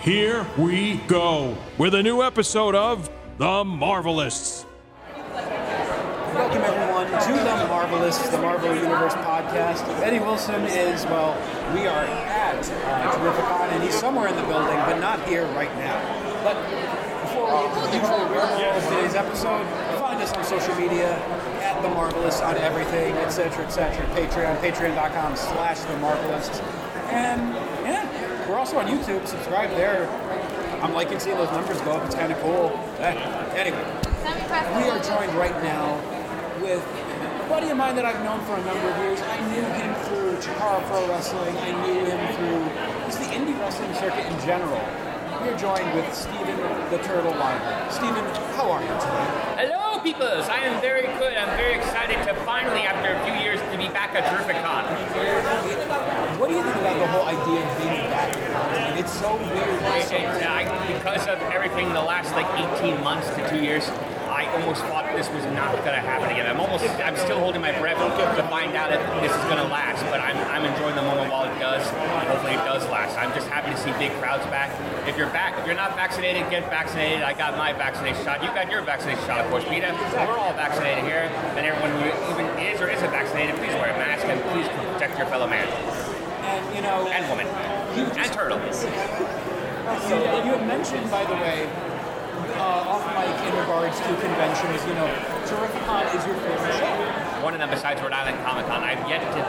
Here we go with a new episode of The Marvelists. Welcome everyone to the Marvelists, the Marvel Universe podcast. Eddie Wilson is well, we are at uh, Terrificon, and he's somewhere in the building, but not here right now. But before we get to the usual rigmarole of today's episode, find us on social media at the Marvelists on everything, etc., etc. Patreon, patreon.com slash the Marvelists, and yeah, we're also on YouTube. Subscribe there. I'm liking seeing those numbers go up. It's kind of cool. Eh, Anyway. We are joined right now with a buddy of mine that I've known for a number of years. I knew him through Chikara Pro Wrestling. I knew him through just the indie wrestling circuit in general. We are joined with Steven the Turtle Weiner. Steven, how are you today? Hello, peoples! I am very good. I'm very excited to finally, after a few years, to be back at Terrificon. What do you think about the whole idea of being back? I mean, it's so weird. It's so And uh, I, because of everything the last like 18 months to two years, I almost thought this was not going to happen again. I'm almost, I'm still holding my breath to find out if this is going to last, but I'm, I'm enjoying the moment while it does. Hopefully it does last. I'm just happy to see big crowds back. If you're back, if you're not vaccinated, get vaccinated. I got my vaccination shot. You got your vaccination shot, of course, Peter. We're all vaccinated here, and everyone who even is or isn't vaccinated, please wear a mask and please protect your fellow man you know, and woman and turtle. You, you had mentioned, by the way, uh, off mic in regards to conventions, you know, Terrificon is your favorite show. One of them, besides Rhode Island Comic Con, I've yet to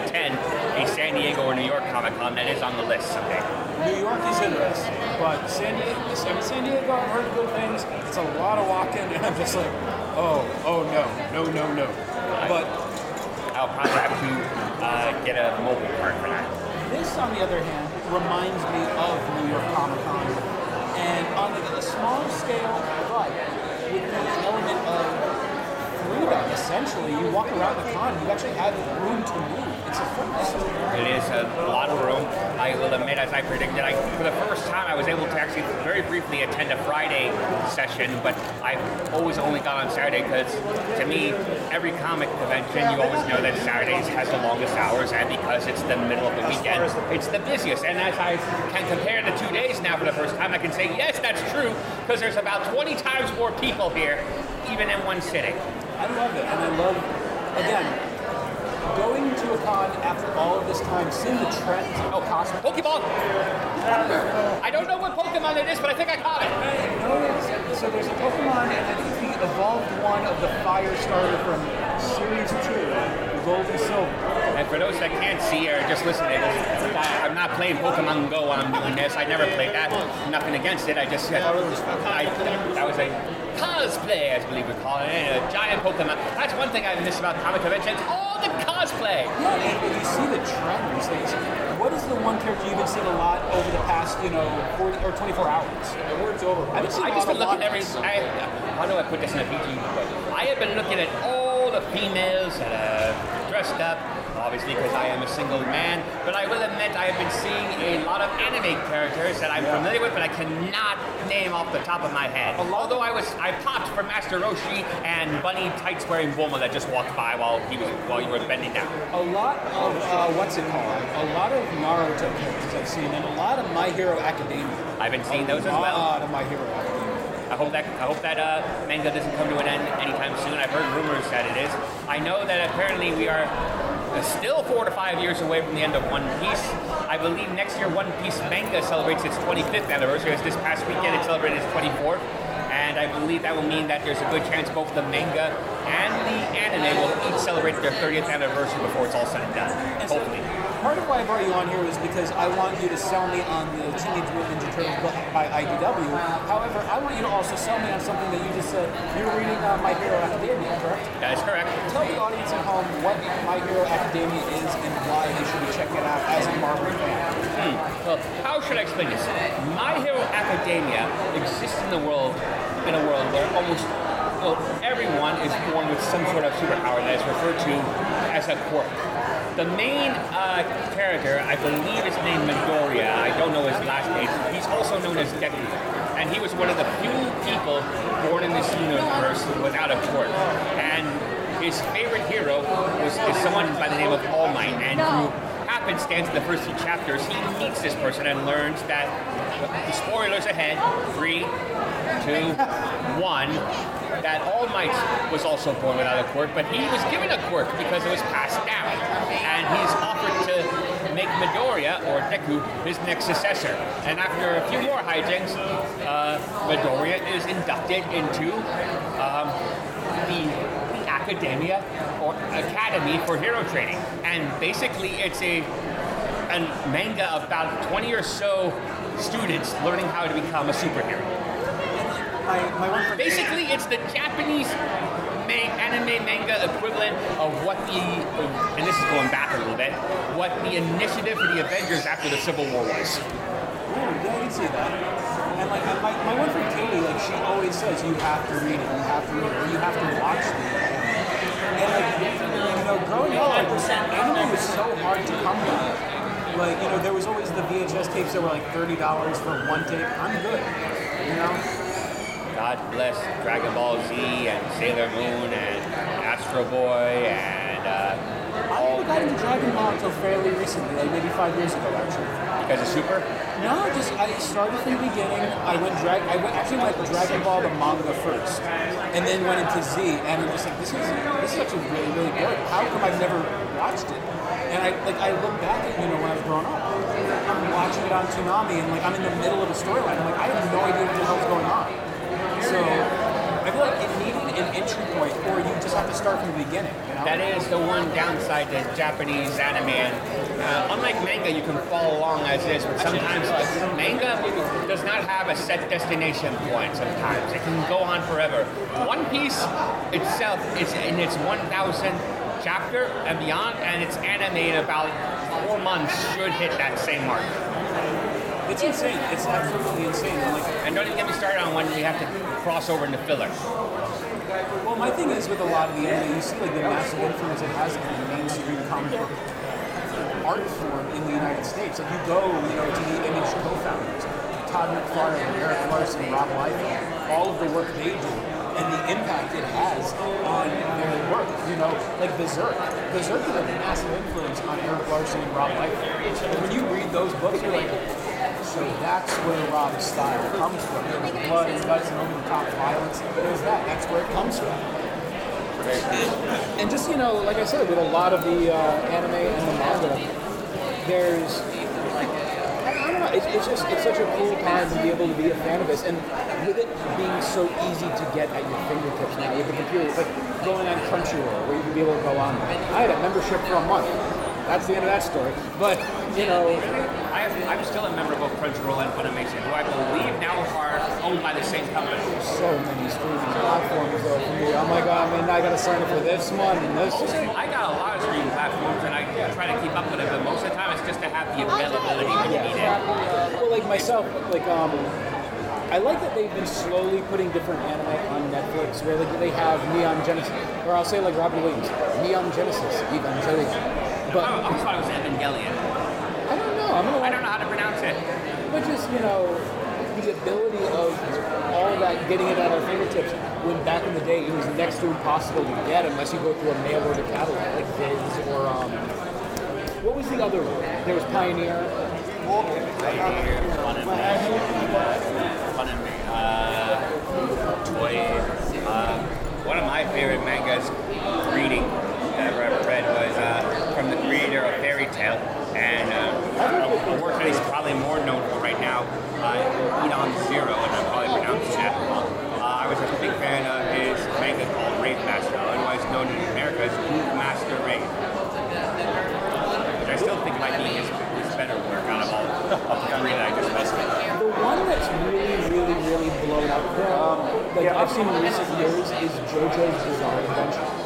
attend a San Diego or New York Comic Con that is on the list someday. New York is in interesting, but San Diego, San Diego, I've heard good things. It's a lot of walking, and I'm just like, oh, oh no, no, no, no. But I'll probably have to uh, get a mobile card for that. this, on the other hand, reminds me of New York Comic Con, and on a small scale, but with the element of freedom, essentially. You walk around the con, you actually have room to move. It's a first. It is a lot of room. I will admit, as I predicted, I, for the first time I was able to actually very briefly attend a Friday session, but I've always only gone on Saturday because to me, every comic convention, you always know that Saturdays has the longest hours, and because it's the middle of the weekend, it's the busiest. And as I can compare the two days now for the first time, I can say, yes, that's true, because there's about 20 times more people here, even in one sitting. I love it, and I love, again, going to a con after all of this time, seeing the trends. Oh, Cosmo. Pokeball! I don't know what Pokemon it is, but I think I caught it. No, so there's a Pokemon, and I think the evolved one of the Fire Starter from Series 2, Gold and Silver. And for those that can't see or just listen to this, I- I'm not playing Pokemon Go while I'm doing this. I never played that. Nothing against it. I just said I, that was a cosplay, I believe we call it, a giant Pokemon. That's one thing I miss about comic conventions. All the cosplay. Yeah, and when you see the trends, things. What is the one character you've been seeing a lot over the past, you know, 40 or 24 hours? It's over. I've been seeing I just been looking at every. I, how do I put this in a PG? I have been looking at all the females that are dressed up, obviously because I am a single man. But I will admit I have been seeing a lot of anime characters that I'm familiar with, but I cannot name off the top of my head. Although I was, I popped for Master Roshi and Bunny tights wearing Bulma that just walked by while he was while you were bending down. A lot of, uh, what's it called? A lot of Naruto characters I've seen, and a lot of My Hero Academia. I've been seeing those as well. A lot of My Hero Academia. I hope that I hope that uh, manga doesn't come to an end anytime soon. I've heard rumors that it is. I know that apparently we are uh, still four to five years away from the end of One Piece. I believe next year One Piece manga celebrates its 25th anniversary. As this past weekend it celebrated its 24th, and I believe that will mean that there's a good chance both the manga and the anime will each celebrate their 30th anniversary before it's all said and done. Hopefully. Part of why I brought you on here was because I want you to sell me on the Teenage Mutant Ninja Turtles book by IDW. However, I want you to also sell me on something that you just said. You're reading uh, My Hero Academia, correct? That is correct. Tell the audience at home what My Hero Academia is and why they should be checking it out as a Marvel fan. Well, how should I explain this? My Hero Academia exists in the world, in a world where almost well, everyone is born with some sort of superpower that is referred to as a quirk. The main uh, character, I believe is named Midoriya. I don't know his last name. He's also known as Deku. And he was one of the few people born in this universe without a quirk. And his favorite hero was is someone by the name of All Might. And through happenstance in the first few chapters, he meets this person and learns that spoilers ahead, three, two, one, that All Might was also born without a quirk, but he was given a quirk because it was passed down. And he's offered to make Midoriya, or Deku, his next successor. And after a few more hijinks, uh, Midoriya is inducted into um, the, Academia, or Academy for Hero Training. And basically, it's a, a manga about 20 or so students learning how to become a superhero. My, my one for Basically, it's the Japanese anime manga equivalent of what the, and this is going back a little bit, what the initiative for the Avengers after the Civil War was. Ooh, yeah, I can see that. And like uh, my, my one friend Katie, like she always says, you have to read it, you have to read it, or you have to watch the And like you know, growing up, like this anime was so hard to come by. Like you know, there was always the VHS tapes that were like thirty dollars for one tape. I'm good. God bless Dragon Ball Z and Sailor Moon and Astro Boy and uh, I never got into Dragon Ball until fairly recently, like maybe five years ago, actually. because of Super. No, just I started from the beginning. I went drag. I went actually went Dragon Ball the manga first, and then went into Z. And I'm just like, this is this is actually really really good. How come I've never watched it? And I like I look back at you know when I was growing up, I'm watching it on Toonami, and like I'm in the middle of a storyline. I'm like I have no idea what the hell's going on. So I feel like it needed an entry point, or you just have to start from the beginning. You know? That is the one downside to Japanese anime. Uh, unlike manga, you can follow along as is, but sometimes manga does not have a set destination point. Sometimes it can go on forever. One Piece itself is in its 1,000 chapter and beyond, and it's anime in about four months should hit that same mark. It's insane. It's absolutely insane. And, like And don't even get me started on when we have to cross over into filler. Well, my thing is with a lot of the anime, you see like the massive influence it has on the mainstream comic book art form in the United States. Like you go, you know, to the Image co-founders, Todd McFarlane, Erik Larsen, Rob Liefeld, all of the work they do, and the impact it has on their work. You know, like Berserk. Berserk is a massive influence on Erik Larsen and Rob Liefeld. And when you read those books, you're like, so that's where Rob's style comes from. Blood and guts and over the top violence. There's that. That's where it comes from. And just you know, like I said, with a lot of the uh, anime and the manga, there's I don't know. It's, it's just it's such a cool time to be able to be a fan of this, and with it being so easy to get at your fingertips now with the computer, it's like going on Crunchyroll where you can be able to go on. I had a membership for a month. That's the end of that story. But you know, I have, I'm still a member of both Crunchyroll and Funimation, who I believe now are owned by the same company. so many streaming platforms though for me. I'm like, oh man, I gotta sign up for this one and this. I got a lot of streaming platforms and I try to keep up with it, but most of the time it's just to have the availability when you need it. Well, like myself, like um, I like that they've been slowly putting different anime on Netflix, where like they have Neon Genesis, or I'll say like Robin Williams, Neon Genesis, Evangelion. But I always thought it was Evangelion. I don't know. I'm gonna. I don't know how to pronounce it. But just you know, the ability of all that getting it at our fingertips. When back in the day it was next to impossible to get unless you go through a mail order catalog like Viz or um, what was the other one? There was Pioneer. Pioneer, Funimation, Funimation, uh, Toy. Uh, one of my favorite mangas reading that I've ever read was uh, from the creator of and uh, a work that he's probably more known for right now, uh, Eon Zero, and I'm probably pronouncing that wrong. Uh, I was a big fan of his manga called Rave Master, otherwise known in America as Groove Master Rave. Which I I still think might be his, his better work out of all of the three that I just listed. The one that's really, really, really blown up, um, like I've seen in recent years, is JoJo's Bizarre Adventure.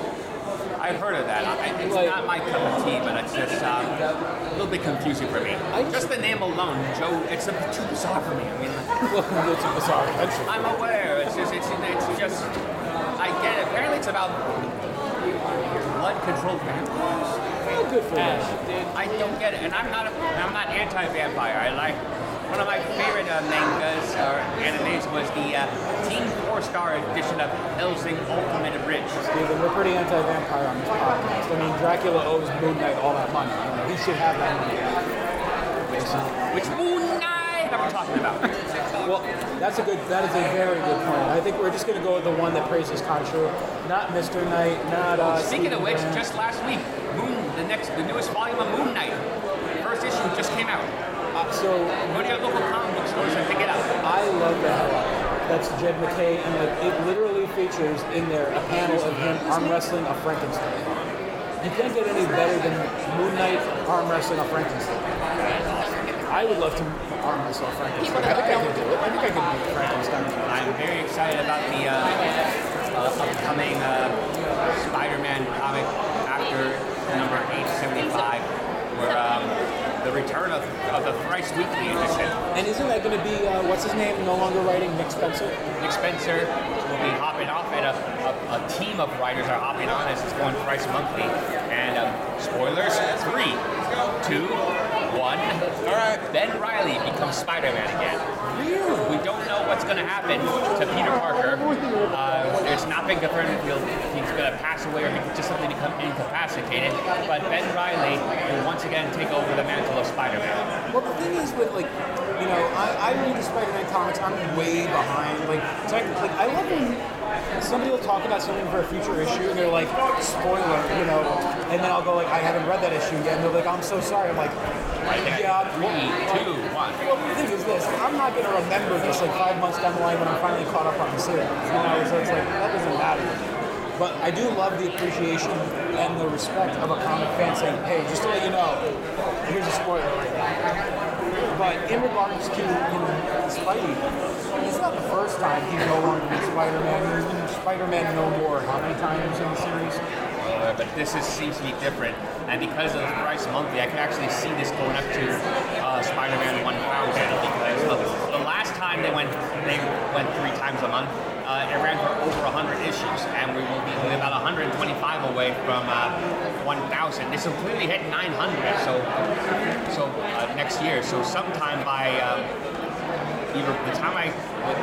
I've heard of that. I, it's Like- not my cup of tea, but it's just um, a little bit confusing for me. I- just the name alone, Joe, it's a bit too bizarre for me. I mean, Well, it's a Bizarre. I'm aware. It's just, it's, it's just, I get it. Apparently, it's about blood-controlled vampires. Well, good for And them. I don't get it, and I'm not a, I'm not anti-vampire. I like one of my favorite uh, mangas or animes was the uh, Team Four Star edition of Hellsing Ultimate Abridged. Steven, we're pretty anti-vampire on this podcast. I mean, Dracula owes Moon Knight all that money. You know, he should have that money. Which Moon Knight are we talking about? Well, that's a good. That is a very good point. I think we're just going to go with the one that praises Khonshu, not Mr. Knight, not. Uh, Speaking of which, Grant. just last week, Moon, the next, the newest volume of Moon Knight, first issue just came out. Uh, so Go to your local comic book stores and pick it up. I love the That's Jed MacKay, and like it literally features in there a panel of him arm wrestling a Frankenstein. You can't get any better than Moon Knight arm wrestling a Frankenstein. I would love to arm wrestle Frankenstein. I think I could do it. I think I could beat Frankenstein. I'm very excited about the uh, uh, upcoming uh, Spider-Man comic after number 875, where um, the return of, of the thrice weekly edition. And isn't that going to be uh, what's his name? No longer writing Nick Spencer. Nick Spencer will be hopping off, and a, a, a team of writers are hopping on as it's going thrice monthly. And um, spoilers: three, two, one. All right. Ben Reilly becomes Spider-Man again. We don't know what's going to happen to Peter Parker. Uh, it's not been confirmed if, he's going to pass away or just simply become incapacitated. But Ben Reilly will once again take over the mantle of Spider-Man. Well, the thing is with like, you know, I, I read the Spider-Man comics. I'm way behind. Like, technically, I love when somebody will talk about something for a future issue, and they're like, spoiler, you know, and then I'll go like, I haven't read that issue yet, and they're like, I'm so sorry. I'm like, yeah. Three, two, one. Well, the thing is this: I'm not gonna remember this like five months down the line when I'm finally caught up on the series. You know, so it's like that doesn't matter. But I do love the appreciation and the respect of a comic fan saying, "Hey, just to let you know, here's a spoiler right now." But in regards to you know Spidey, it's not the first time he's no longer been Spider-Man. He's been Spider-Man no more. How many times in the series? But this is, seems to be different. And because of the price monthly, I can actually see this going up to uh, Spider-Man 1000 because look, the last time they went they went three times a month, uh, it ran for over 100 issues, and we will be only about 125 away from uh, 1000. This will clearly hit 900, so so uh, next year. So sometime by um, either the time I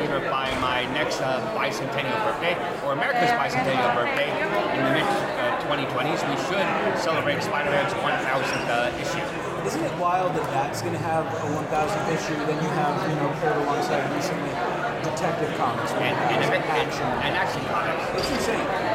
either by my next uh, bicentennial birthday or America's bicentennial birthday in the mid 2020s, we should celebrate Spider-Man's 1000th uh, issue. Isn't it wild that that's going to have a 1,000th issue? Then you have, you know, paired alongside recently Detective Comics, And, and, and, action. and action comics. It's insane.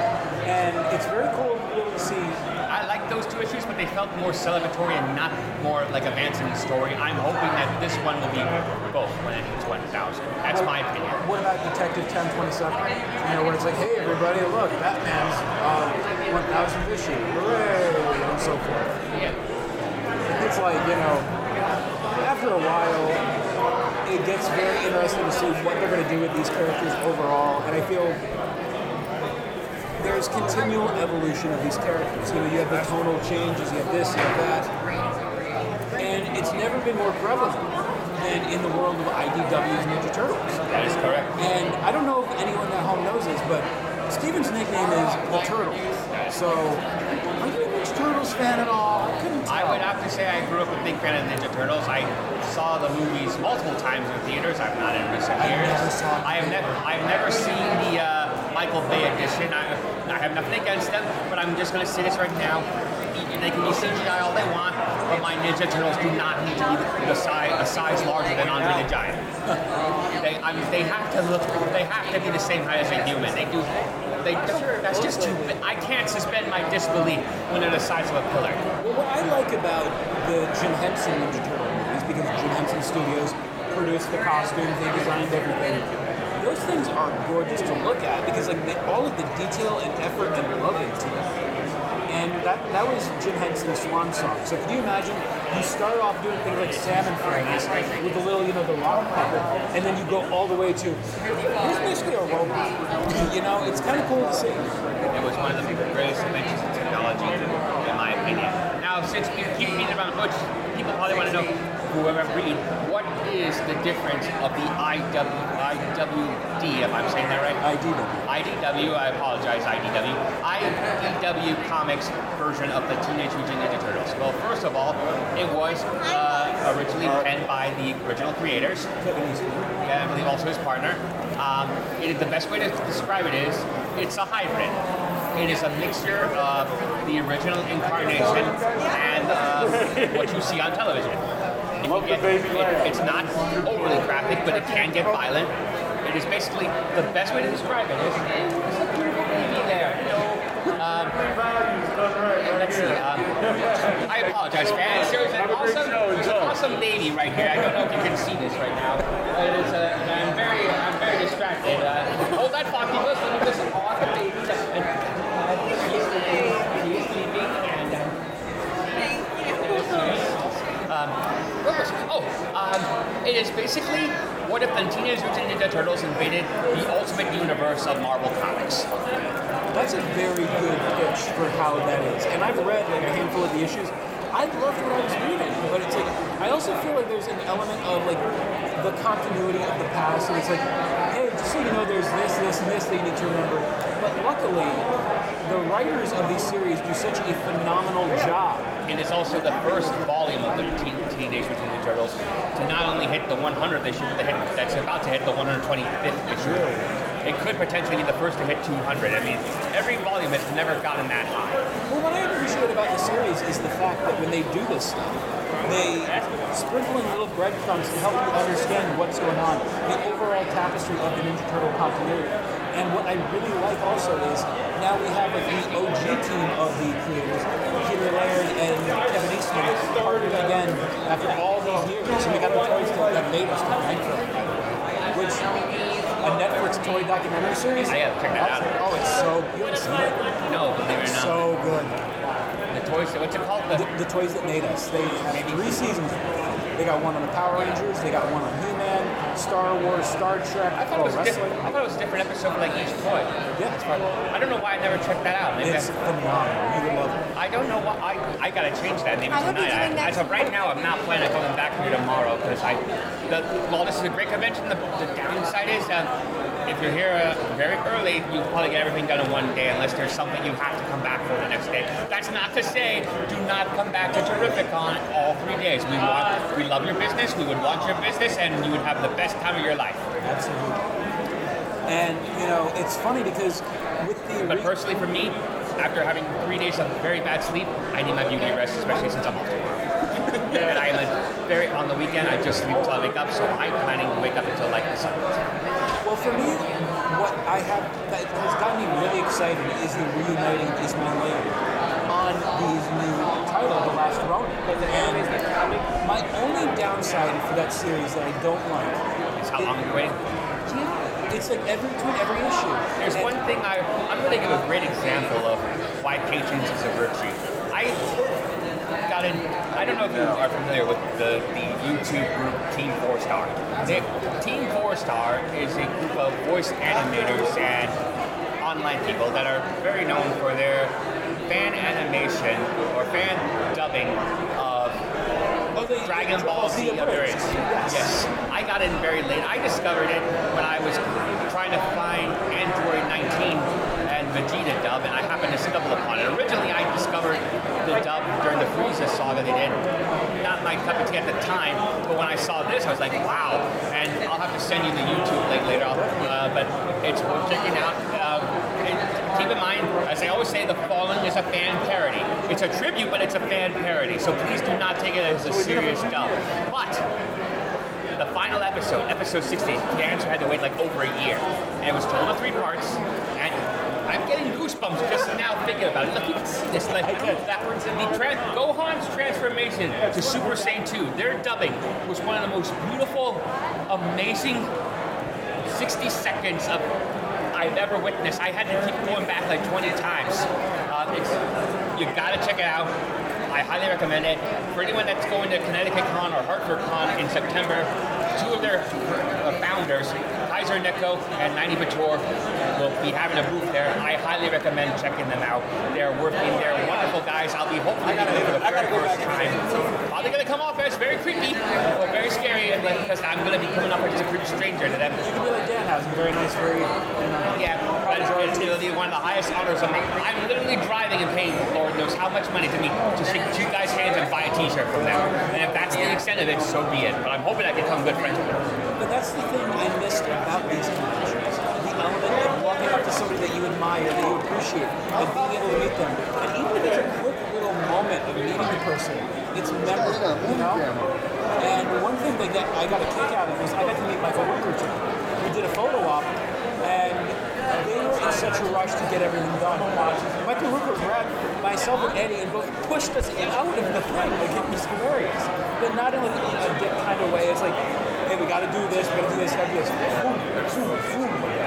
And it's very cool to be able to see. I like those two issues, but they felt more celebratory and not more like advancing the story. I'm hoping that this one will be both when it hits 1000. That's my opinion. What about Detective 1027? You know, where it's like, hey, everybody, look, Batman's uh, 1,000th issue. Hooray! And so forth. Yeah. It's like, you know, after a while, it gets very interesting to see what they're going to do with these characters overall. And I feel there's continual evolution of these characters. You know, you have the tonal changes, you have this, you have that. And it's never been more prevalent than in the world of IDW's Ninja Turtles. That is correct. And I don't know if anyone at home knows this, but Steven's nickname is the Turtle. So, are you a Ninja Turtles fan at all? I couldn't tell. I would have to say I grew up a big fan of Ninja Turtles. I saw the movies multiple times in theaters. I've not in recent I years. never saw them. I have never, I've never seen the uh, Michael Bay edition. I, I have nothing against them, but I'm just going to say this right now. They can be CGI all they want, but my Ninja Turtles do not need to be the size, a size larger than Andre the Giant. they, I mean, they have to look, they have to be the same height as a human. They do, they don't. That's just too. I can't suspend my disbelief when they're the size of a pillar. Well, what I like about the Jim Henson Ninja Turtle movies, because Jim Henson Studios produced the costumes, they designed everything. Those things are gorgeous to look at because like they, all of the detail and effort and love into them. And that that was Jim Henson's swan song. So can you imagine? You start off doing things like salmon frames with a little, you know, the rock puppet, and then you go all the way to here's basically a robot. You know, it's kind of cool to see. It was one of the greatest inventions in technology, in my opinion. Now, since we keep beating around the bush, people probably want to know, whoever read, what is the difference of the IW, IWD, if I'm saying that right? IDW. IDW, I apologize, IDW. IDW Comics version of the Teenage Mutant Ninja Turtles. Well, first of all, it was uh, originally penned by the original creators. Yeah, I believe also his partner. Um, it, the best way to describe it is it's a hybrid. It is a mixture of the original incarnation and uh, what you see on television. If you get- it- it's not overly graphic, but it can get violent. It is basically the best way to describe it is a beautiful baby there. Um, let's see. Um, I apologize, fans. There's an awesome, there's an awesome baby right here. I don't know if you can see this right now. It is a, I'm very, I'm very distracted. Uh, hold that, Foxy. Listen, listen. Awesome baby. And, uh, he is sleeping. He is sleeping, and. Um, um, what was oh, um, it is basically what if the Teenage Mutant Ninja Turtles invaded the ultimate universe of Marvel Comics? That's a very good pitch for how that is. And I've read like a handful of the issues. I loved what I was reading, but it's like I also feel like there's an element of like the continuity of the past, and it's like, hey, just so you know, there's this, this, and this that you need to remember. But luckily, writers of these series do such a phenomenal job. And it's also the first volume of the Teen, Teenage Mutant Ninja Turtles to not only hit the 100th issue, but the hit, that's about to hit the 125th issue. It could potentially be the first to hit 200. I mean, every volume has never gotten that high. Well, what I appreciate about the series is the fact that when they do this stuff, they sprinkle in little breadcrumbs to help you understand what's going on, the overall tapestry of the Ninja Turtle continuity. And what I really like also is now we have like the OG team of the creators, Peter Laird and Kevin Eastman, partnered again after all these years. And we got the toys that made us come right which a Netflix toy documentary series. I gotta check that out. Oh, it's so you haven't seen it? No, believe it or not. So good. The toys, what's it called? The, The, the toys that made us. They have three seasons. They got one on the Power Rangers. They got one on He-Man, Star Wars, Star Trek, I thought, it was a Wrestling. different, I thought it was a different episode for like each toy. Yeah, it's fun. I don't know why I never checked that out. Maybe It's I, phenomenal. You would love it. I don't know why I, I gotta change that maybe I will be tonight. I, doing as of right now, I'm not planning on going back here tomorrow because I, the, while this is a great convention, the, the downside is um, if you're here uh, very early, you probably get everything done in one day unless there's something you have to come back for the next day. That's not to say do not come back to Terrificon all three days. We want, we love your business. We would want your business, and you would have the best time of your life. Absolutely. And you know, it's funny because with the But personally, for me, after having three days of very bad sleep, I need my beauty rest, especially since I'm off tomorrow. and I am very on the weekend. I just sleep till I wake up, so I'm planning to wake up until like the sun. Well, for me, what I have that has gotten me really excited is the reuniting Eastman Laird on these new title, The Last Ronin. And my only downside for that series that I don't like, is how long I'm waiting. yeah, it's like every between every issue. There's And- one thing I I'm going to give a great example of why patience is a virtue. Don't know if you are familiar with the, the YouTube group Team Four Star. They, Team Four Star is a group of voice animators and online people that are very known for their fan animation or fan dubbing of Dragon Ball Z. Yes. Yes. I got in very late. I discovered it when I was trying to find Android 19 and Vegeta dub, and I happened to stumble upon it. Originally, I discovered the dub during the Frieza saga they did. Not my cup of tea at the time, but when I saw this, I was like, wow. And I'll have to send you the YouTube link later, I'll, uh, but it's worth checking out. Uh, keep in mind, as I always say, The Fallen is a fan parody. It's a tribute, but it's a fan parody, so please do not take it as a serious dub. But the final episode, episode 60, the answer had to wait like over a year. And it was told in three parts. Getting goosebumps just now thinking about it. Look, you can see this. Like, that was the tran- Gohan's transformation to Super Saiyan 2, their dubbing was one of the most beautiful, amazing 60 seconds of I've ever witnessed. I had to keep going back like 20 times. Uh, you gotta check it out. I highly recommend it. For anyone that's going to Connecticut Con or Hartford Con in September, two of their uh, founders, Kaiser Neko and Lanipator, will be having a booth there. I highly recommend checking them out. They're working, they're wonderful guys. I'll be hopefully meeting them for the very first time. Are they going to come off as very creepy or very scary? and, like, Because I'm going to be coming up as a creepy stranger to them. You can be like Danhausen, very nice, very. Uh, Yeah, but it's literally one of the highest honors of me. I'm literally driving and paying Lord knows how much money to me to shake two guys' hands and buy a T-shirt from them. And if that's the extent of it, so be it. But I'm hoping I become good friends with them. But that's the thing I missed about these conventions. The element of walking up to somebody that you admire, that you appreciate, and being able to meet them. And even if it's a quick moment of meeting the person, it's memorable, you know? And one thing that I got a kick out of was I got to meet Michael Rooker. We did a photo op, and they were in such a rush to get everything done. Michael Rooker grabbed myself and Eddie and both pushed us out of the thing. Like it was hilarious, but not in like a dick kind of way. It's like, hey, we got to do this, we got to do this, we got to do this. Boom, boom, boom.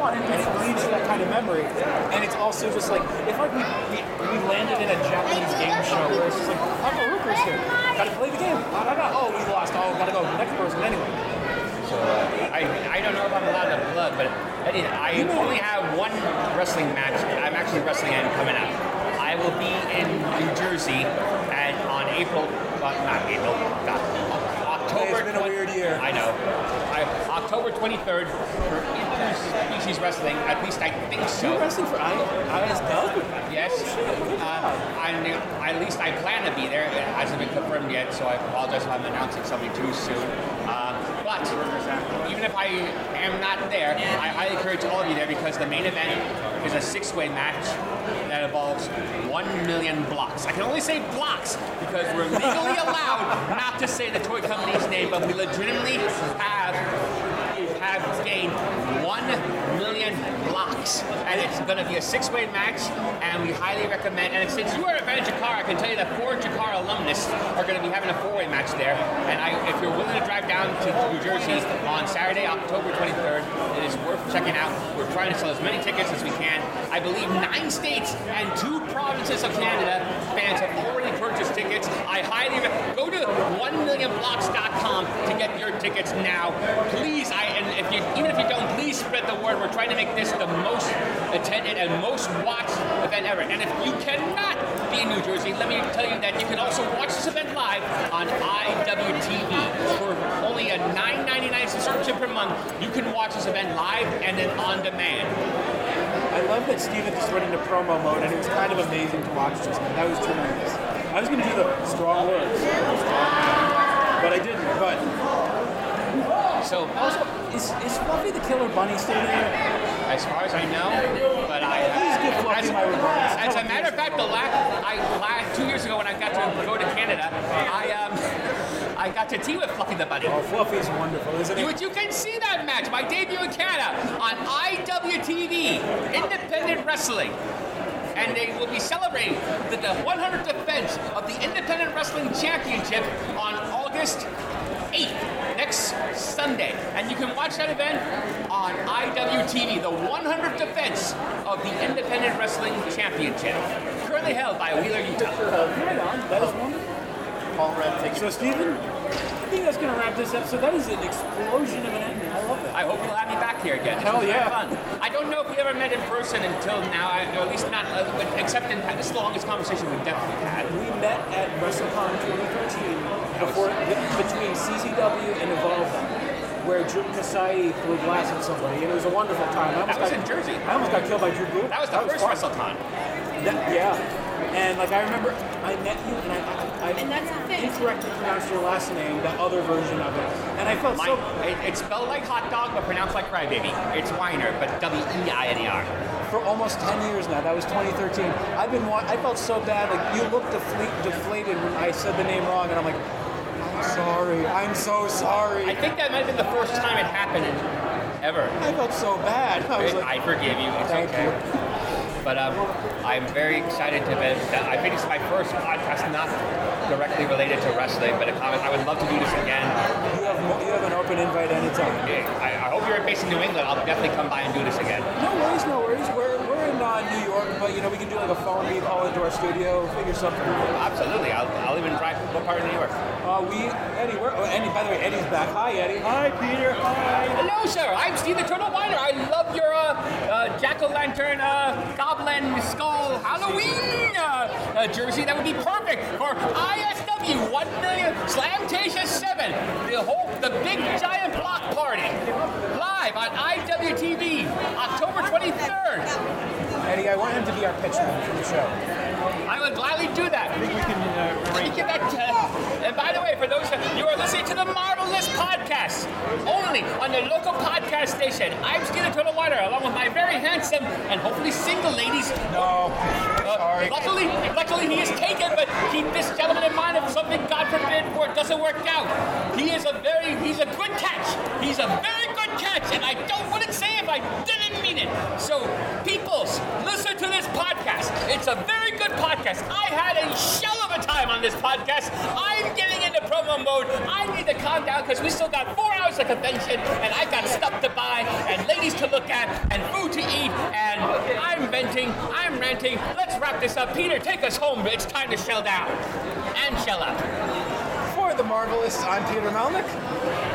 But it was fun, and it leads to that kind of memory. And it's also just like it's like we, we, we landed in a Japanese game show where it's just like Michael Rooker's here, got to play the game. Da, da, da. Oh, we lost. Oh, got to go next person anyway. So uh, I, I don't know if I'm allowed to plug, but Eddie, I only have one wrestling match. I'm actually wrestling and coming up. I will be in New Jersey and on April, well, not April, God, October. It's been a 20 weird year. I know. I, October 23rd for Interspecies Wrestling. At least I think so. You're wrestling for I, ISW? Yes. Uh, I knew, at least I plan to be there. It hasn't been confirmed yet, so I apologize if I'm announcing something too soon. Uh, but even if I am not there, I highly encourage all of you there because the main event is a six-way match that involves one million blocks. I can only say blocks because we're legally allowed not to say the toy company's name, but we legitimately have have gained one million blocks. And it's going to be a six-way match, and we highly recommend. And since you are a fan of Chikara, I can tell you that four Chikara alumnus are going to be having a four-way match there. And I, if you're willing to drive down to New Jersey on Saturday, October 23rd, it is worth checking out. We're trying to sell as many tickets as we can. I believe nine states and two provinces of Canada fans have already purchased tickets. I highly recommend go to 1millionblocks.com to get your tickets now. Please, I if you even if you don't, please spread the word. We're trying to make this the most attended and most watched event ever. And if you cannot be in New Jersey, let me tell you that you can also watch this event live on IWTV for only a $9.99 subscription per month. You can watch this event live and then on demand. I love that Steven just went into promo mode, and it was kind of amazing to watch now. That was tremendous. I was going to do the strong words, but I didn't. But So, also, is, is Fluffy the Killer Bunny still there? as far as I know, but I. Please give Fluffy as, my regards. as a matter of fact, the last, I, last two years ago when I got to go to Canada, I um, I got to tea with Fluffy the Bunny. Oh, Fluffy's wonderful, isn't he? You, you can see that match, my debut in Canada, on IWTV, Independent Wrestling. And they will be celebrating the, the 100th defense of the Independent Wrestling Championship on August 8th, next Sunday. And you can watch that event on IWTV, the 100th defense of the Independent Wrestling Championship, currently held by Wheeler, Yuta. Right on. That is wonderful. Paul Red, take So, Steven, I think that's going to wrap this episode. That is an explosion of an ending. I love it. I hope you'll have me back here again. This Hell yeah. Fun. I don't know if we ever met in person until now, I- or at least not, uh, except in this is the longest conversation we've definitely had. We met at WrestleCon 2013 before, between CZW and Evolve, where Drew Kasai threw glass at somebody, and it was a wonderful time. I almost That was got, in Jersey. I almost got killed by Drew Gulak. That was the first fun. WrestleCon. That- yeah. And like I remember, I met you, and I, I, And that's the thing. incorrectly pronounced your last name, the other version of it, and I felt My, so. it, it's spelled like hot dog, but pronounced like crybaby. It's Weiner, but W E I N E R. for almost 10 years now. That was 2013. I've been wa- I felt so bad. Like you looked defle- deflated when I said the name wrong, and I'm like, I'm sorry. I'm so sorry. I think that might have been the first time it happened ever. I felt so bad. I was like, I forgive you. It's Thank okay. you. But um, I'm very excited to be. I think it's my first podcast not directly related to wrestling, but I, I would love to do this again. You have you have an open invite anytime. I, I hope hope you're based in New England. I'll definitely come by and do this again. No worries, no worries. We're, we're in uh, New York, but you know we can do like a phone meet, call into our studio, figure something out. Absolutely. I'll, I'll even drive. What part of New York? Uh, we Eddie, where? Oh, Eddie. By the way, Eddie's back. Hi, Eddie. Hi, Peter. Hi. Hello, sir. I'm Steve the Turtle Weiner. I love your uh, uh, jack o' lantern, uh, goblin skull Halloween uh, uh, jersey. That would be perfect for ISW 1 million Slamtasia 7. The whole, the big giant block party. Live on IWTV, October 23rd. Eddie, I want him to be our pitchman for the show. I would gladly do that. I think we can uh, me that. Uh, and by the way, for those of you are listening to the Marvelists Podcast, only on the local podcast station, I'm Steven Turtle Water, along with my very handsome and hopefully single ladies. No. Luckily, luckily he is taken, but keep this gentleman in mind if something, God forbid, work doesn't work out. He is a very, he's a good catch. He's a very good catch, and I don't to say if I didn't mean it. So, peoples, listen. It's a very good podcast. I had a shell of a time on this podcast. I'm getting into promo mode. I need to calm down because we still got four hours of convention, and I've got stuff to buy, and ladies to look at, and food to eat, and I'm venting, I'm ranting. Let's wrap this up. Peter, take us home. It's time to shell down and shell up. For the Marvelists, I'm Peter Melnick.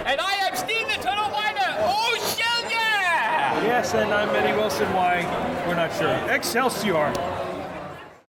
And I am Steve the Turtle Weiner. Oh, shell yeah! Yes, and I'm Eddie Wilson. Why? We're not sure. Excelsior.